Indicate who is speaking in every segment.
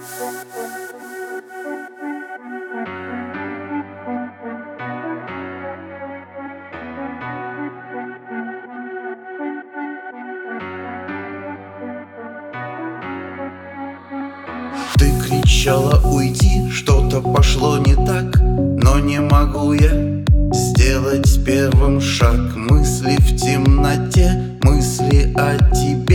Speaker 1: Ты кричала уйди, что-то пошло не так Но не могу я сделать первым шаг. Мысли в темноте, мысли о тебе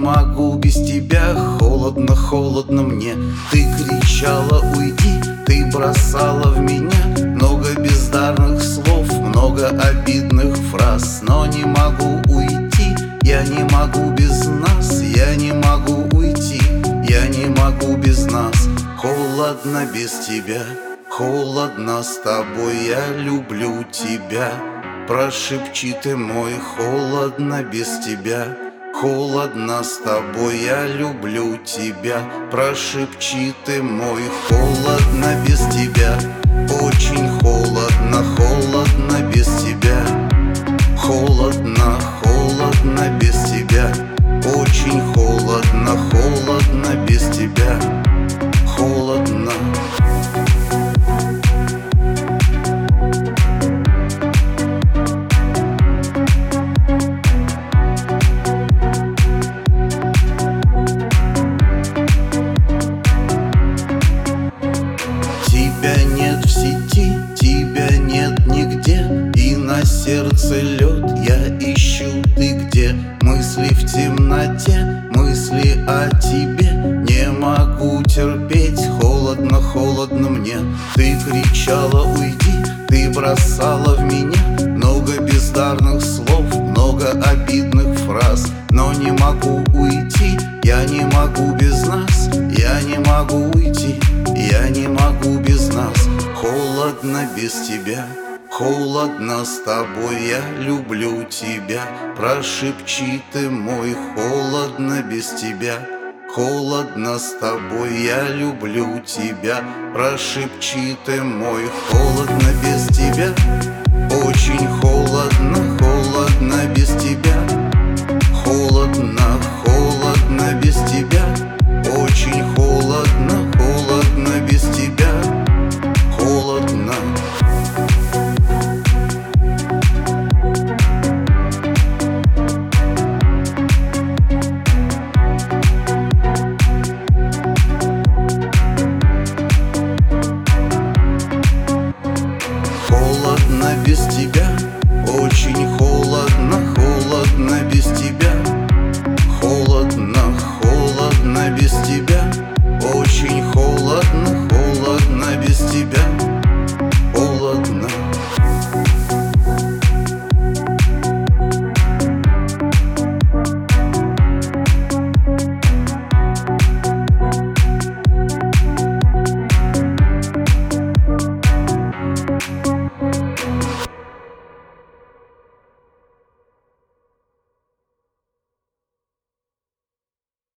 Speaker 1: могу без тебя, холодно, холодно мне. Ты кричала уйди, ты бросала в меня Много бездарных слов, много обидных фраз. Но не могу уйти, я не могу без нас. Я не могу уйти. Я не могу без нас, холодно без тебя. Холодно с тобой, я люблю тебя. Прошепчи ты мой, холодно без тебя Холодно с тобой, я люблю тебя Прошепчи ты мой, холодно без тебя Очень холодно, сердце лед, я ищу ты где? Мысли в темноте, мысли о тебе. Не могу терпеть, холодно, холодно мне. Ты кричала уйди, ты бросала в меня. Много бездарных слов, много обидных фраз. Но не могу уйти, я не могу без нас. Я не могу уйти, я не могу без нас. Холодно без тебя Холодно с тобой, я люблю тебя. Прошепчи ты мой, холодно без тебя. Холодно с тобой, я люблю тебя. Прошепчи ты мой, холодно без тебя. Очень холодно, холодно холодно без тебя. Очень холодно, холодно без тебя.